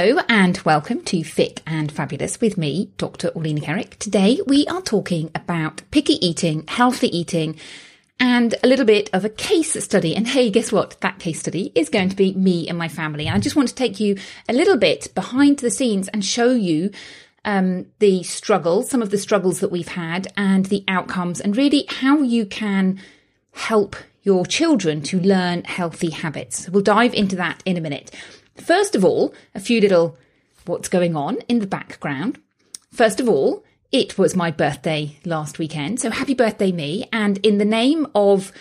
Hello and welcome to Fit and Fabulous with me, Dr. Orlena Kerek. Today we are talking about picky eating, healthy eating, and a little bit of a case study. And hey, guess what? That case study is going to be me and my family. And I just want to take you a little bit behind the scenes and show you um, the struggles, some of the struggles that we've had and the outcomes and really how you can help your children to learn healthy habits. We'll dive into that in a minute. First of all, a few little what's going on in the background. First of all, it was my birthday last weekend, so happy birthday, me. And in the name of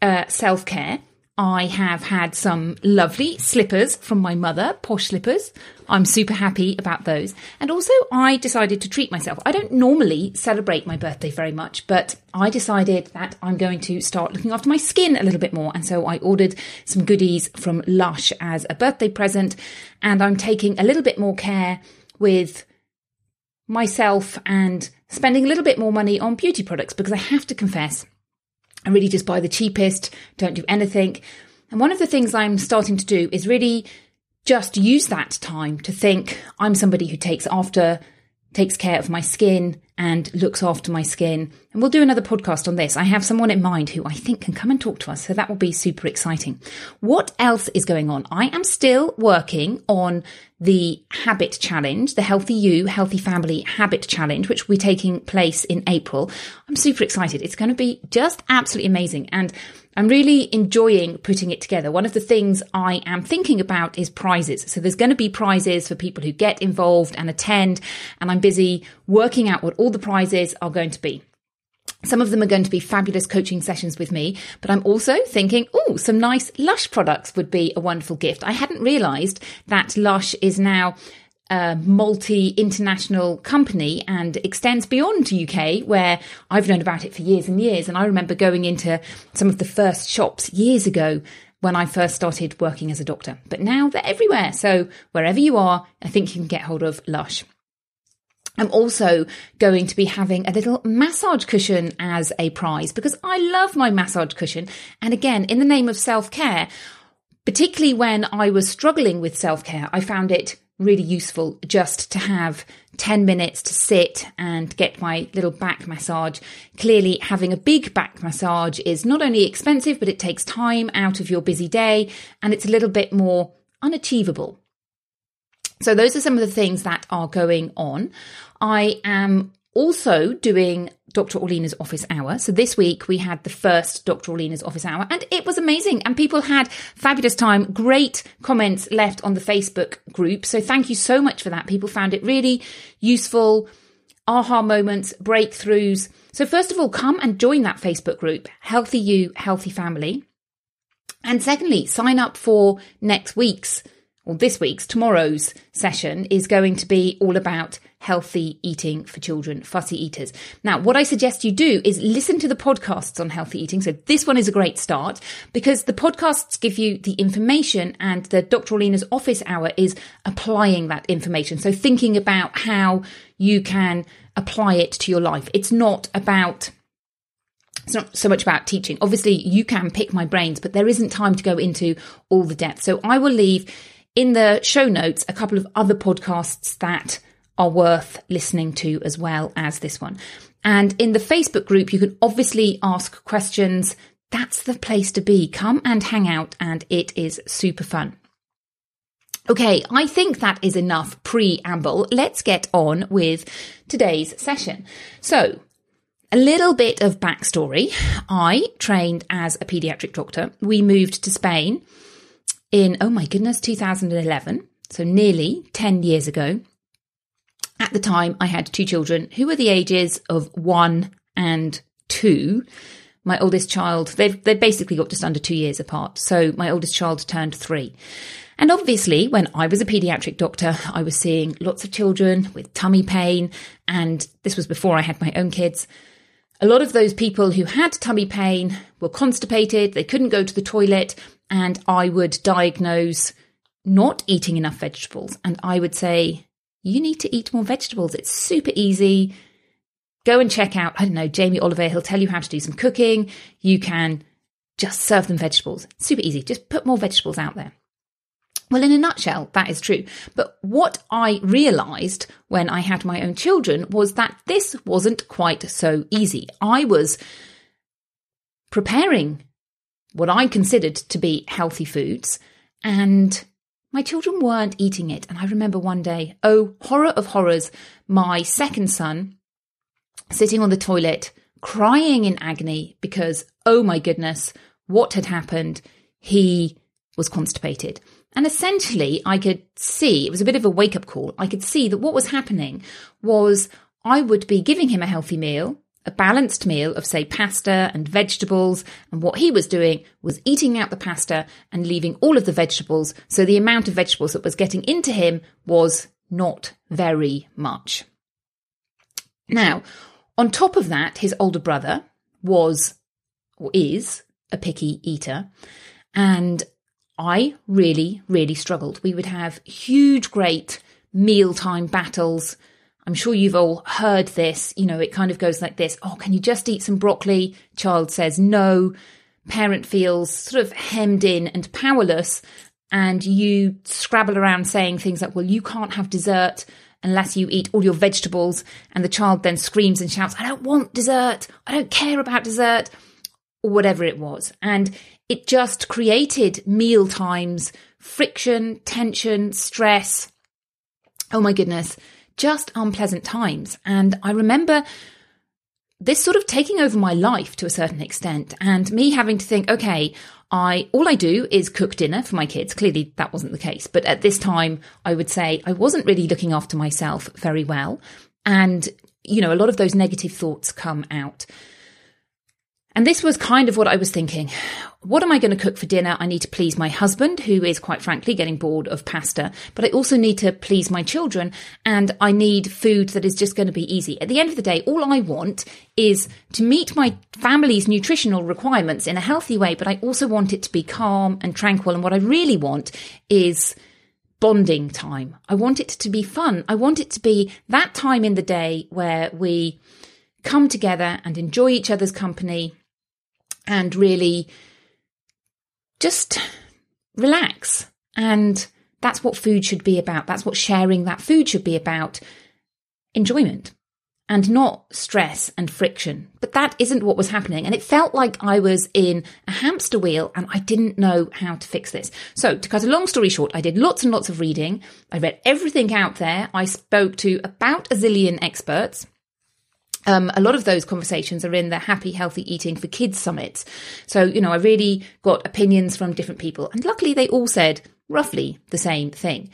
uh, self care, I have had some lovely slippers from my mother, posh slippers. I'm super happy about those. And also, I decided to treat myself. I don't normally celebrate my birthday very much, but I decided that I'm going to start looking after my skin a little bit more. And so I ordered some goodies from Lush as a birthday present. And I'm taking a little bit more care with myself and spending a little bit more money on beauty products because I have to confess, I really just buy the cheapest, don't do anything. And one of the things I'm starting to do is really just use that time to think I'm somebody who takes after, takes care of my skin and looks after my skin. And we'll do another podcast on this. I have someone in mind who I think can come and talk to us. So that will be super exciting. What else is going on? I am still working on the habit challenge, the healthy you, healthy family habit challenge, which will be taking place in April. I'm super excited. It's going to be just absolutely amazing. And I'm really enjoying putting it together. One of the things I am thinking about is prizes. So there's going to be prizes for people who get involved and attend. And I'm busy working out what all the prizes are going to be. Some of them are going to be fabulous coaching sessions with me, but I'm also thinking, oh, some nice Lush products would be a wonderful gift. I hadn't realized that Lush is now a multi international company and extends beyond UK, where I've known about it for years and years. And I remember going into some of the first shops years ago when I first started working as a doctor. But now they're everywhere. So wherever you are, I think you can get hold of Lush. I'm also going to be having a little massage cushion as a prize because I love my massage cushion. And again, in the name of self care, particularly when I was struggling with self care, I found it really useful just to have 10 minutes to sit and get my little back massage. Clearly, having a big back massage is not only expensive, but it takes time out of your busy day and it's a little bit more unachievable. So those are some of the things that are going on. I am also doing Dr. Orlena's office hour. So this week we had the first Dr. Orlena's office hour and it was amazing and people had fabulous time. Great comments left on the Facebook group. So thank you so much for that. People found it really useful. Aha moments, breakthroughs. So first of all, come and join that Facebook group, Healthy You, Healthy Family. And secondly, sign up for next week's or this week's, tomorrow's session is going to be all about healthy eating for children, fussy eaters. Now, what I suggest you do is listen to the podcasts on healthy eating. So this one is a great start because the podcasts give you the information and the Dr. Orlena's office hour is applying that information. So thinking about how you can apply it to your life. It's not about it's not so much about teaching. Obviously, you can pick my brains, but there isn't time to go into all the depth. So I will leave in the show notes a couple of other podcasts that are worth listening to as well as this one. And in the Facebook group, you can obviously ask questions. That's the place to be. Come and hang out, and it is super fun. Okay, I think that is enough preamble. Let's get on with today's session. So, a little bit of backstory. I trained as a pediatric doctor. We moved to Spain in, oh my goodness, 2011. So nearly 10 years ago. At the time, I had two children who were the ages of one and two. My oldest child, they've, they basically got just under two years apart. So my oldest child turned three. And obviously, when I was a pediatric doctor, I was seeing lots of children with tummy pain. And this was before I had my own kids. A lot of those people who had tummy pain were constipated, they couldn't go to the toilet, and I would diagnose not eating enough vegetables. And I would say, you need to eat more vegetables. It's super easy. Go and check out, I don't know, Jamie Oliver. He'll tell you how to do some cooking. You can just serve them vegetables. Super easy. Just put more vegetables out there. Well, in a nutshell, that is true. But what I realized when I had my own children was that this wasn't quite so easy. I was preparing what I considered to be healthy foods, and my children weren't eating it. And I remember one day, oh, horror of horrors, my second son sitting on the toilet, crying in agony because, oh my goodness, what had happened? He was constipated. And essentially, I could see, it was a bit of a wake up call. I could see that what was happening was I would be giving him a healthy meal, a balanced meal of, say, pasta and vegetables. And what he was doing was eating out the pasta and leaving all of the vegetables. So the amount of vegetables that was getting into him was not very much. Now, on top of that, his older brother was or is a picky eater. And I really, really struggled. We would have huge, great mealtime battles I'm sure you've all heard this. You know, it kind of goes like this Oh, can you just eat some broccoli? Child says no. Parent feels sort of hemmed in and powerless. And you scrabble around saying things like, Well, you can't have dessert unless you eat all your vegetables. And the child then screams and shouts, I don't want dessert. I don't care about dessert. Or whatever it was. And it just created meal times, friction, tension, stress. Oh my goodness just unpleasant times. And I remember this sort of taking over my life to a certain extent and me having to think, okay, I all I do is cook dinner for my kids. Clearly that wasn't the case, but at this time I would say I wasn't really looking after myself very well. And you know, a lot of those negative thoughts come out. And this was kind of what I was thinking. What am I going to cook for dinner? I need to please my husband, who is quite frankly getting bored of pasta, but I also need to please my children and I need food that is just going to be easy. At the end of the day, all I want is to meet my family's nutritional requirements in a healthy way, but I also want it to be calm and tranquil. And what I really want is bonding time. I want it to be fun. I want it to be that time in the day where we come together and enjoy each other's company and really just relax. And that's what food should be about. That's what sharing that food should be about enjoyment. and not stress and friction. But that isn't what was happening. And it felt like I was in a hamster wheel and I didn't know how to fix this. So to cut a long story short, I did lots and lots of reading. I read everything out there. I spoke to about a zillion experts. Um, a lot of those conversations are in the Happy Healthy Eating for Kids Summit. So, you know, I really got opinions from different people. And luckily, they all said roughly the same thing.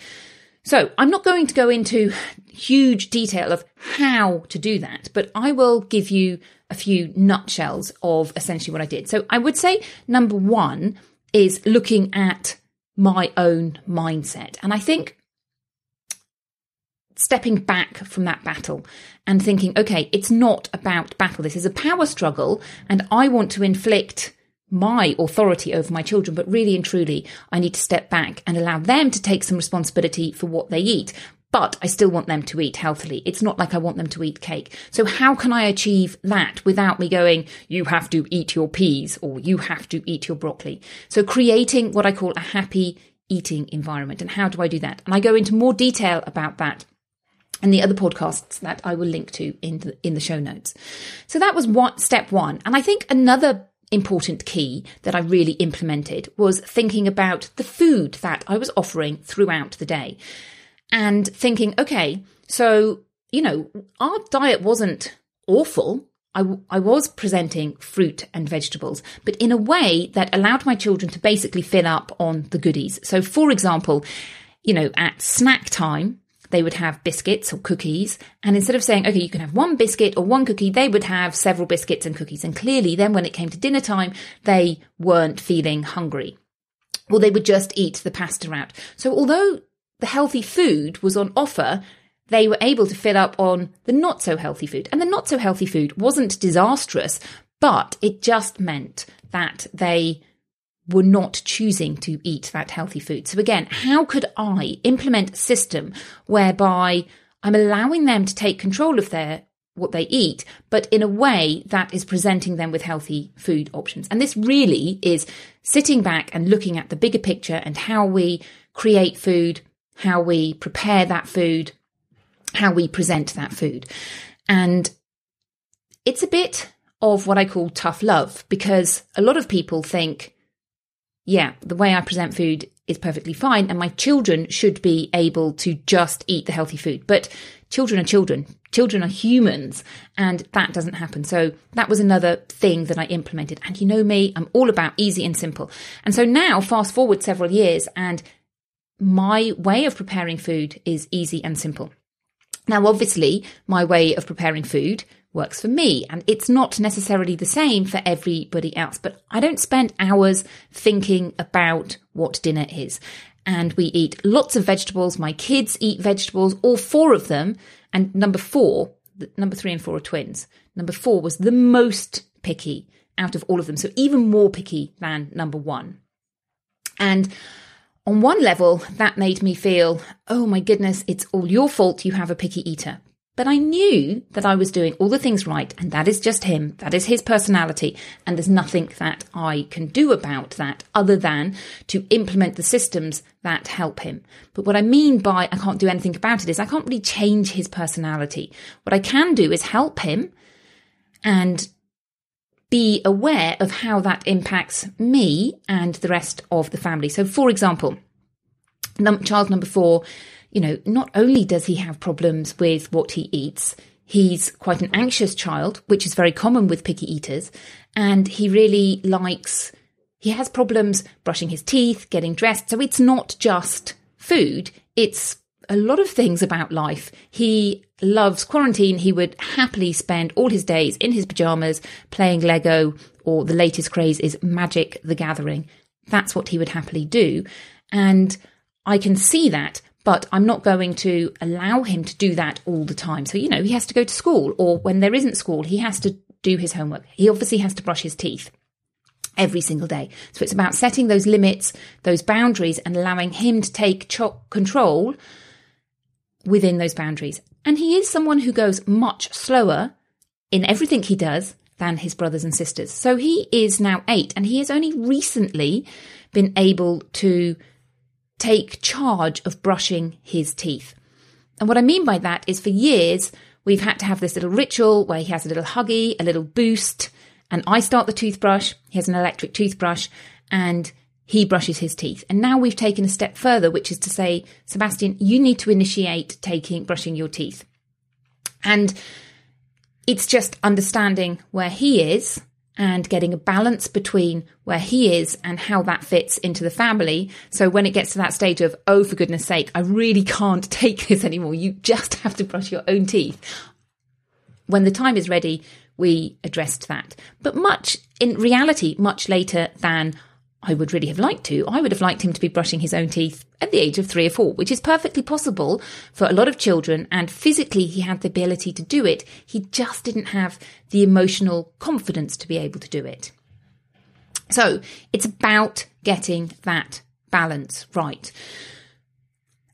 So I'm not going to go into huge detail of how to do that, but I will give you a few nutshells of essentially what I did. So I would say number one is looking at my own mindset. And I think stepping back from that battle and thinking, okay, it's not about battle. This is a power struggle and I want to inflict my authority over my children, but really and truly, I need to step back and allow them to take some responsibility for what they eat. But I still want them to eat healthily. It's not like I want them to eat cake. So how can I achieve that without me going, you have to eat your peas or you have to eat your broccoli? So creating what I call a happy eating environment. And how do I do that? And I go into more detail about that and the other podcasts that I will link to in the, in the show notes. So that was what step one. And I think another important key that I really implemented was thinking about the food that I was offering throughout the day and thinking, okay, so, you know, our diet wasn't awful. I, I was presenting fruit and vegetables, but in a way that allowed my children to basically fill up on the goodies. So, for example, you know, at snack time, they would have biscuits or cookies. And instead of saying, okay, you can have one biscuit or one cookie, they would have several biscuits and cookies. And clearly, then when it came to dinner time, they weren't feeling hungry. Or they would just eat the pasta out. So although the healthy food was on offer, they were able to fill up on the not so healthy food. And the not so healthy food wasn't disastrous, but it just meant that they were not choosing to eat that healthy food. So again, how could I implement a system whereby I'm allowing them to take control of their what they eat, but in a way that is presenting them with healthy food options. And this really is sitting back and looking at the bigger picture and how we create food, how we prepare that food, how we present that food. And it's a bit of what I call tough love because a lot of people think yeah, the way I present food is perfectly fine, and my children should be able to just eat the healthy food. But children are children. Children are humans, and that doesn't happen. So that was another thing that I implemented. And you know me, I'm all about easy and simple. And so now, fast forward several years, and my way of preparing food is easy and simple. Now, obviously, my way of preparing food works for me. And it's not necessarily the same for everybody else, but I don't spend hours thinking about what dinner is. And we eat lots of vegetables. My kids eat vegetables, all four of them. And number four, number three and four are twins. Number four was the most picky out of all of them. So even more picky than number one. And on one level, that made me feel, oh my goodness, it's all your fault you have a picky eater. But I knew that I was doing all the things right, and that is just him. That is his personality. And there's nothing that I can do about that other than to implement the systems that help him. But what I mean by I can't do anything about it is I can't really change his personality. What I can do is help him and be aware of how that impacts me and the rest of the family. So, for example, child number four you know, not only does he have problems with what he eats, he's quite an anxious child, which is very common with picky eaters, and he really likes, he has problems brushing his teeth, getting dressed. So it's not just food, it's a lot of things about life. He loves quarantine. He would happily spend all his days in his pajamas playing Lego, or the latest craze is Magic the Gathering. That's what he would happily do. And I can see that but I'm not going to allow him to do that all the time. So, you know, he has to go to school, or when there isn't school, he has to do his homework. He obviously has to brush his teeth every single day. So it's about setting those limits, those boundaries, and allowing him to take cho- control within those boundaries. And he is someone who goes much slower in everything he does than his brothers and sisters. So he is now eight, and he has only recently been able to take charge of brushing his teeth. And what I mean by that is for years, we've had to have this little ritual where he has a little huggy, a little boost, and I start the toothbrush. He has an electric toothbrush and he brushes his teeth. And now we've taken a step further, which is to say, Sebastian, you need to initiate taking, brushing your teeth. And it's just understanding where he is and getting a balance between where he is and how that fits into the family. So when it gets to that stage of, oh, for goodness sake, I really can't take this anymore. You just have to brush your own teeth. When the time is ready, we addressed that. But much, in reality, much later than I would really have liked to. I would have liked him to be brushing his own teeth at the age of three or four, which is perfectly possible for a lot of children. And physically, he had the ability to do it. He just didn't have the emotional confidence to be able to do it. So it's about getting that balance right.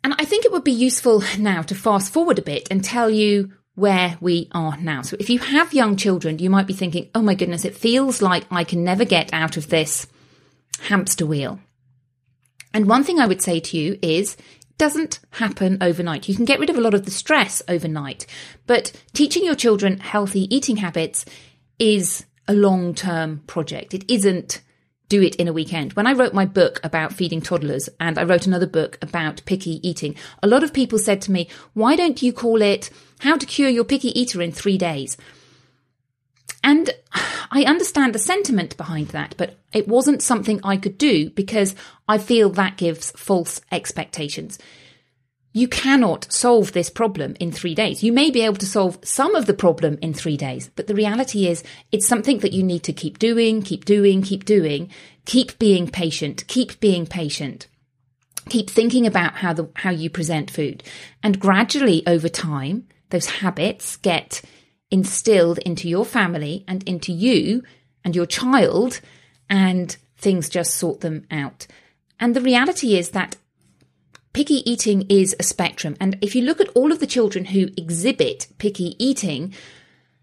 And I think it would be useful now to fast forward a bit and tell you where we are now. So if you have young children, you might be thinking, oh my goodness, it feels like I can never get out of this hamster wheel. And one thing I would say to you is doesn't happen overnight. You can get rid of a lot of the stress overnight, but teaching your children healthy eating habits is a long term project. It isn't do it in a weekend. When I wrote my book about feeding toddlers and I wrote another book about picky eating, a lot of people said to me, why don't you call it how to cure your picky eater in three days? And I understand the sentiment behind that, but it wasn't something I could do because I feel that gives false expectations. You cannot solve this problem in three days. You may be able to solve some of the problem in three days, but the reality is it's something that you need to keep doing, keep doing, keep doing, keep being patient, keep being patient. Keep thinking about how the, how you present food. And gradually over time, those habits get instilled into your family and into you and your child, and things just sort them out. And the reality is that picky eating is a spectrum. And if you look at all of the children who exhibit picky eating,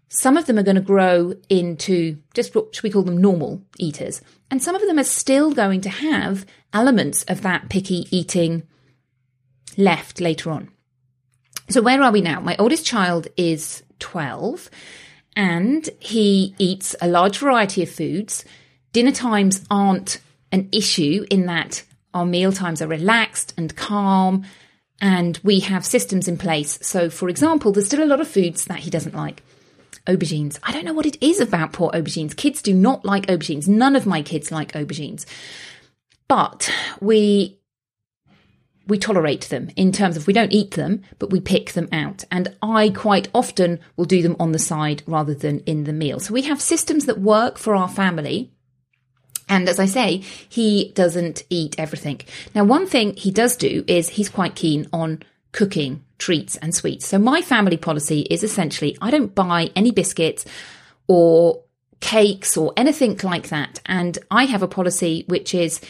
some of them are going to grow into just what should we call them normal eaters. And some of them are still going to have elements of that picky eating left later on. So where are we now? My oldest child is 12 and he eats a large variety of foods. Dinner times aren't an issue in that our meal times are relaxed and calm and we have systems in place. So, for example, there's still a lot of foods that he doesn't like. Aubergines. I don't know what it is about poor aubergines. Kids do not like aubergines. None of my kids like aubergines. But we we tolerate them in terms of we don't eat them, but we pick them out. And I quite often will do them on the side rather than in the meal. So we have systems that work for our family. And as I say, he doesn't eat everything. Now, one thing he does do is he's quite keen on cooking treats and sweets. So my family policy is essentially I don't buy any biscuits or cakes or anything like that. And I have a policy which is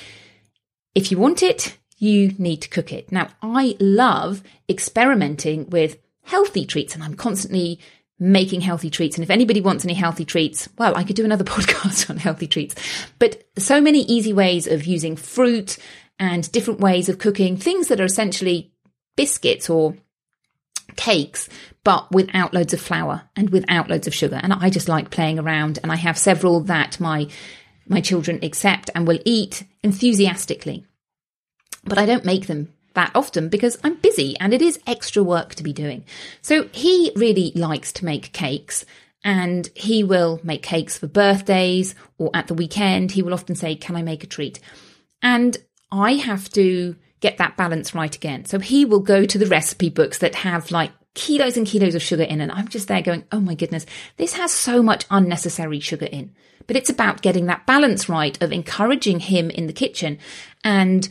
if you want it, you need to cook it. Now, I love experimenting with healthy treats and I'm constantly making healthy treats. And if anybody wants any healthy treats, well, I could do another podcast on healthy treats. But so many easy ways of using fruit and different ways of cooking things that are essentially biscuits or cakes, but without loads of flour and without loads of sugar. And I just like playing around and I have several that my my children accept and will eat enthusiastically but I don't make them that often because I'm busy and it is extra work to be doing. So he really likes to make cakes and he will make cakes for birthdays or at the weekend. He will often say, Can I make a treat? And I have to get that balance right again. So he will go to the recipe books that have like kilos and kilos of sugar in, and I'm just there going, Oh my goodness, this has so much unnecessary sugar in. But it's about getting that balance right of encouraging him in the kitchen and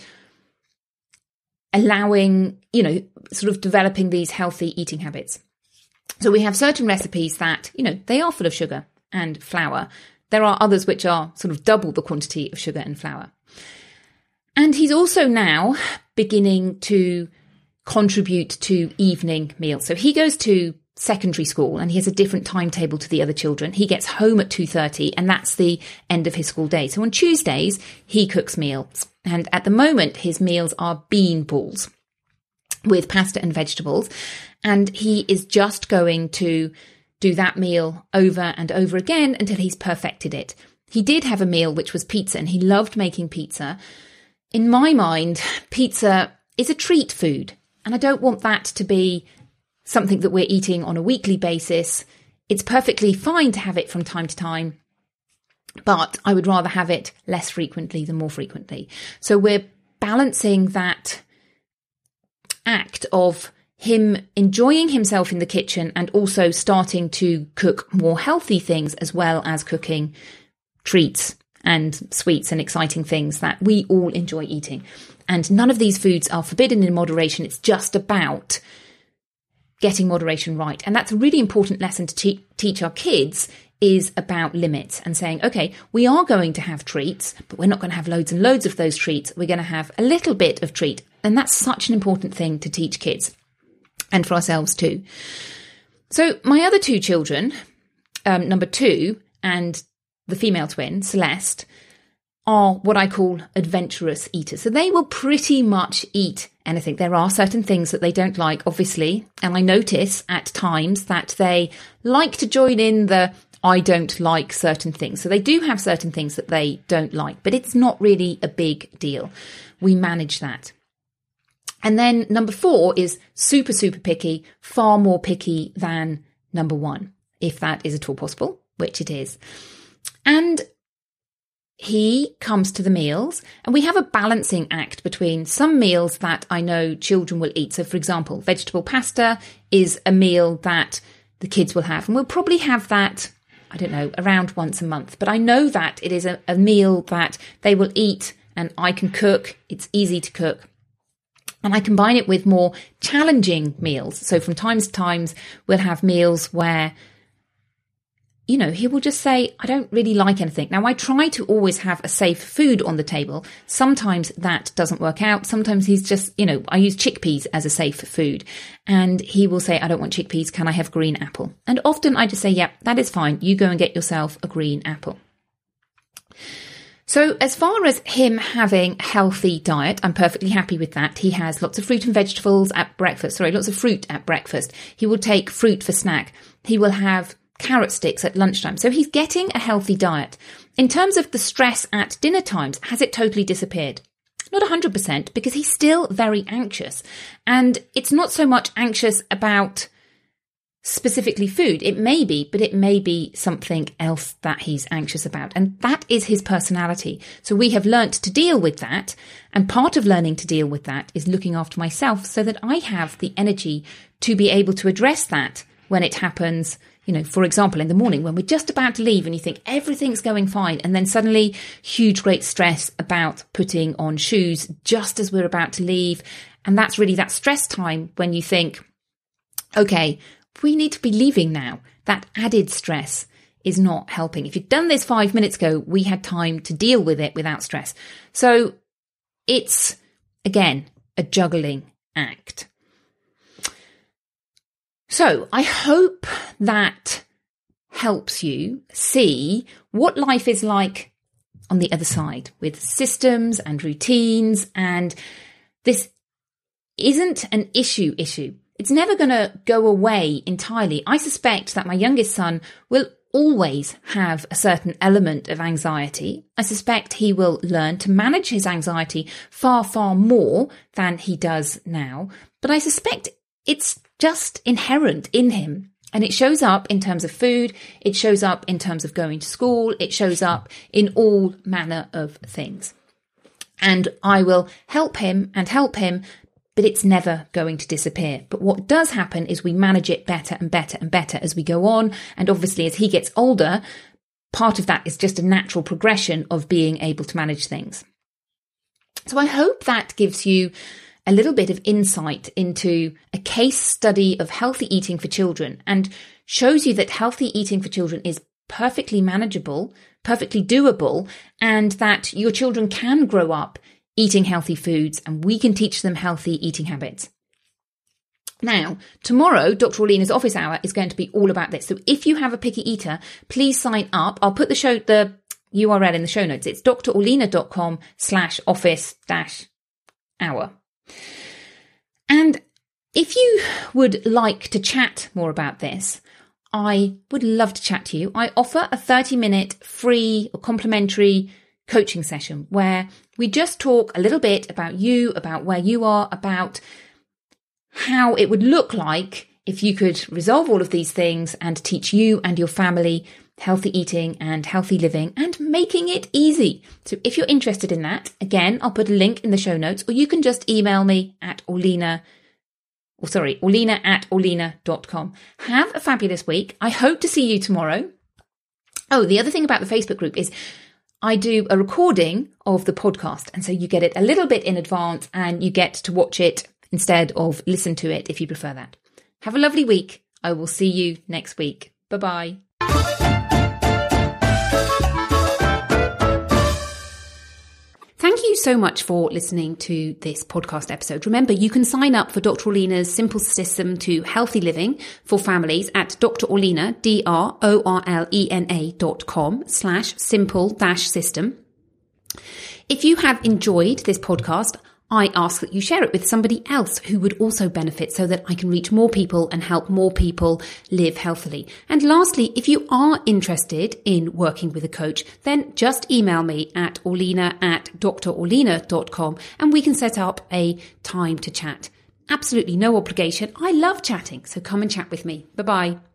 allowing, you know, sort of developing these healthy eating habits. So we have certain recipes that, you know, they are full of sugar and flour. There are others which are sort of double the quantity of sugar and flour. And he's also now beginning to contribute to evening meals. So he goes to secondary school and he has a different timetable to the other children. He gets home at 2:30 and that's the end of his school day. So on Tuesdays he cooks meals and at the moment his meals are bean balls. with pasta and vegetables. And he is just going to do that meal over and over again until he's perfected it. He did have a meal which was pizza and he loved making pizza. In my mind, pizza is a treat food. And I don't want that to be something that we're eating on a weekly basis. It's perfectly fine to have it from time to time, but I would rather have it less frequently than more frequently. So we're balancing that act of him enjoying himself in the kitchen and also starting to cook more healthy things as well as cooking treats and sweets and exciting things that we all enjoy eating. And none of these foods are forbidden in moderation. It's just about getting moderation right. And that's a really important lesson to te- teach our kids is about limits and saying, okay, we are going to have treats, but we're not going to have loads and loads of those treats. We're going to have a little bit of treat. And that's such an important thing to teach kids and for ourselves too. So my other two children, um, number two and the female twin, Celeste, are what I call adventurous eaters. So they will pretty much eat anything. There are certain things that they don't like, obviously. And I notice at times that they like to join in the I don't like certain things. So they do have certain things that they don't like, but it's not really a big deal. We manage that. And then number four is super, super picky, far more picky than number one, if that is at all possible, which it is. And he comes to the meals and we have a balancing act between some meals that I know children will eat. So, for example, vegetable pasta is a meal that the kids will have, and we'll probably have that, I don't know, around once a month. But I know that it is a, a meal that they will eat and I can cook. It's easy to cook. And I combine it with more challenging meals. So from time to times, we'll have meals where you know, he will just say, I don't really like anything. Now, I try to always have a safe food on the table. Sometimes that doesn't work out. Sometimes he's just, you know, I use chickpeas as a safe food. And he will say, I don't want chickpeas. Can I have green apple? And often I just say, yeah, that is fine. You go and get yourself a green apple. So, as far as him having healthy diet, I'm perfectly happy with that. He has lots of fruit and vegetables at breakfast. Sorry, lots of fruit at breakfast. He will take fruit for snack. He will have carrot sticks at lunchtime. So he's getting a healthy diet. In terms of the stress at dinner times, has it totally disappeared? Not 100% because he's still very anxious. And it's not so much anxious about specifically food. It may be, but it may be something else that he's anxious about. And that is his personality. So we have learnt to deal with that. And part of learning to deal with that is looking after myself so that I have the energy to be able to address that when it happens you know, for example, in the morning when we're just about to leave and you think everything's going fine, and then suddenly huge, great stress about putting on shoes just as we're about to leave. And that's really that stress time when you think, okay, we need to be leaving now. That added stress is not helping. If you'd done this five minutes ago, we had time to deal with it without stress. So it's, again, a juggling act. So I hope that helps you see what life is like on the other side with systems and routines. And this isn't an issue issue. It's never going to go away entirely. I suspect that my youngest son will always have a certain element of anxiety. I suspect he will learn to manage his anxiety far, far more than he does now. But I suspect it's just inherent in him. And it shows up in terms of food, it shows up in terms of going to school, it shows up in all manner of things. And I will help him and help him, but it's never going to disappear. But what does happen is we manage it better and better and better as we go on. And obviously, as he gets older, part of that is just a natural progression of being able to manage things. So I hope that gives you a little bit of insight into a case study of healthy eating for children and shows you that healthy eating for children is perfectly manageable, perfectly doable, and that your children can grow up eating healthy foods and we can teach them healthy eating habits. Now, tomorrow, Dr. Orlena's office hour is going to be all about this. So if you have a picky eater, please sign up. I'll put the show, the URL in the show notes. It's drorlena.com slash office dash hour. And If you would like to chat more about this, I would love to chat to you. I offer a 30 minute free or complimentary coaching session where we just talk a little bit about you, about where you are, about how it would look like if you could resolve all of these things and teach you and your family healthy eating and healthy living and making it easy. So if you're interested in that, again, I'll put a link in the show notes or you can just email me at Orlena or oh, sorry, Orlena at Orlena.com. Have a fabulous week. I hope to see you tomorrow. Oh, the other thing about the Facebook group is I do a recording of the podcast. And so you get it a little bit in advance and you get to watch it instead of listen to it if you prefer that. Have a lovely week. I will see you next week. Bye bye. So much for listening to this podcast episode. Remember, you can sign up for Dr. Orlena's simple system to healthy living for families at Dr. Orlena, D-R-O-R-L-E-N-A dot com slash simple dash system. If you have enjoyed this podcast, I ask that you share it with somebody else who would also benefit so that I can reach more people and help more people live healthily. And lastly, if you are interested in working with a coach, then just email me at orlena at drorlena.com and we can set up a time to chat. Absolutely no obligation. I love chatting, so come and chat with me. Bye bye.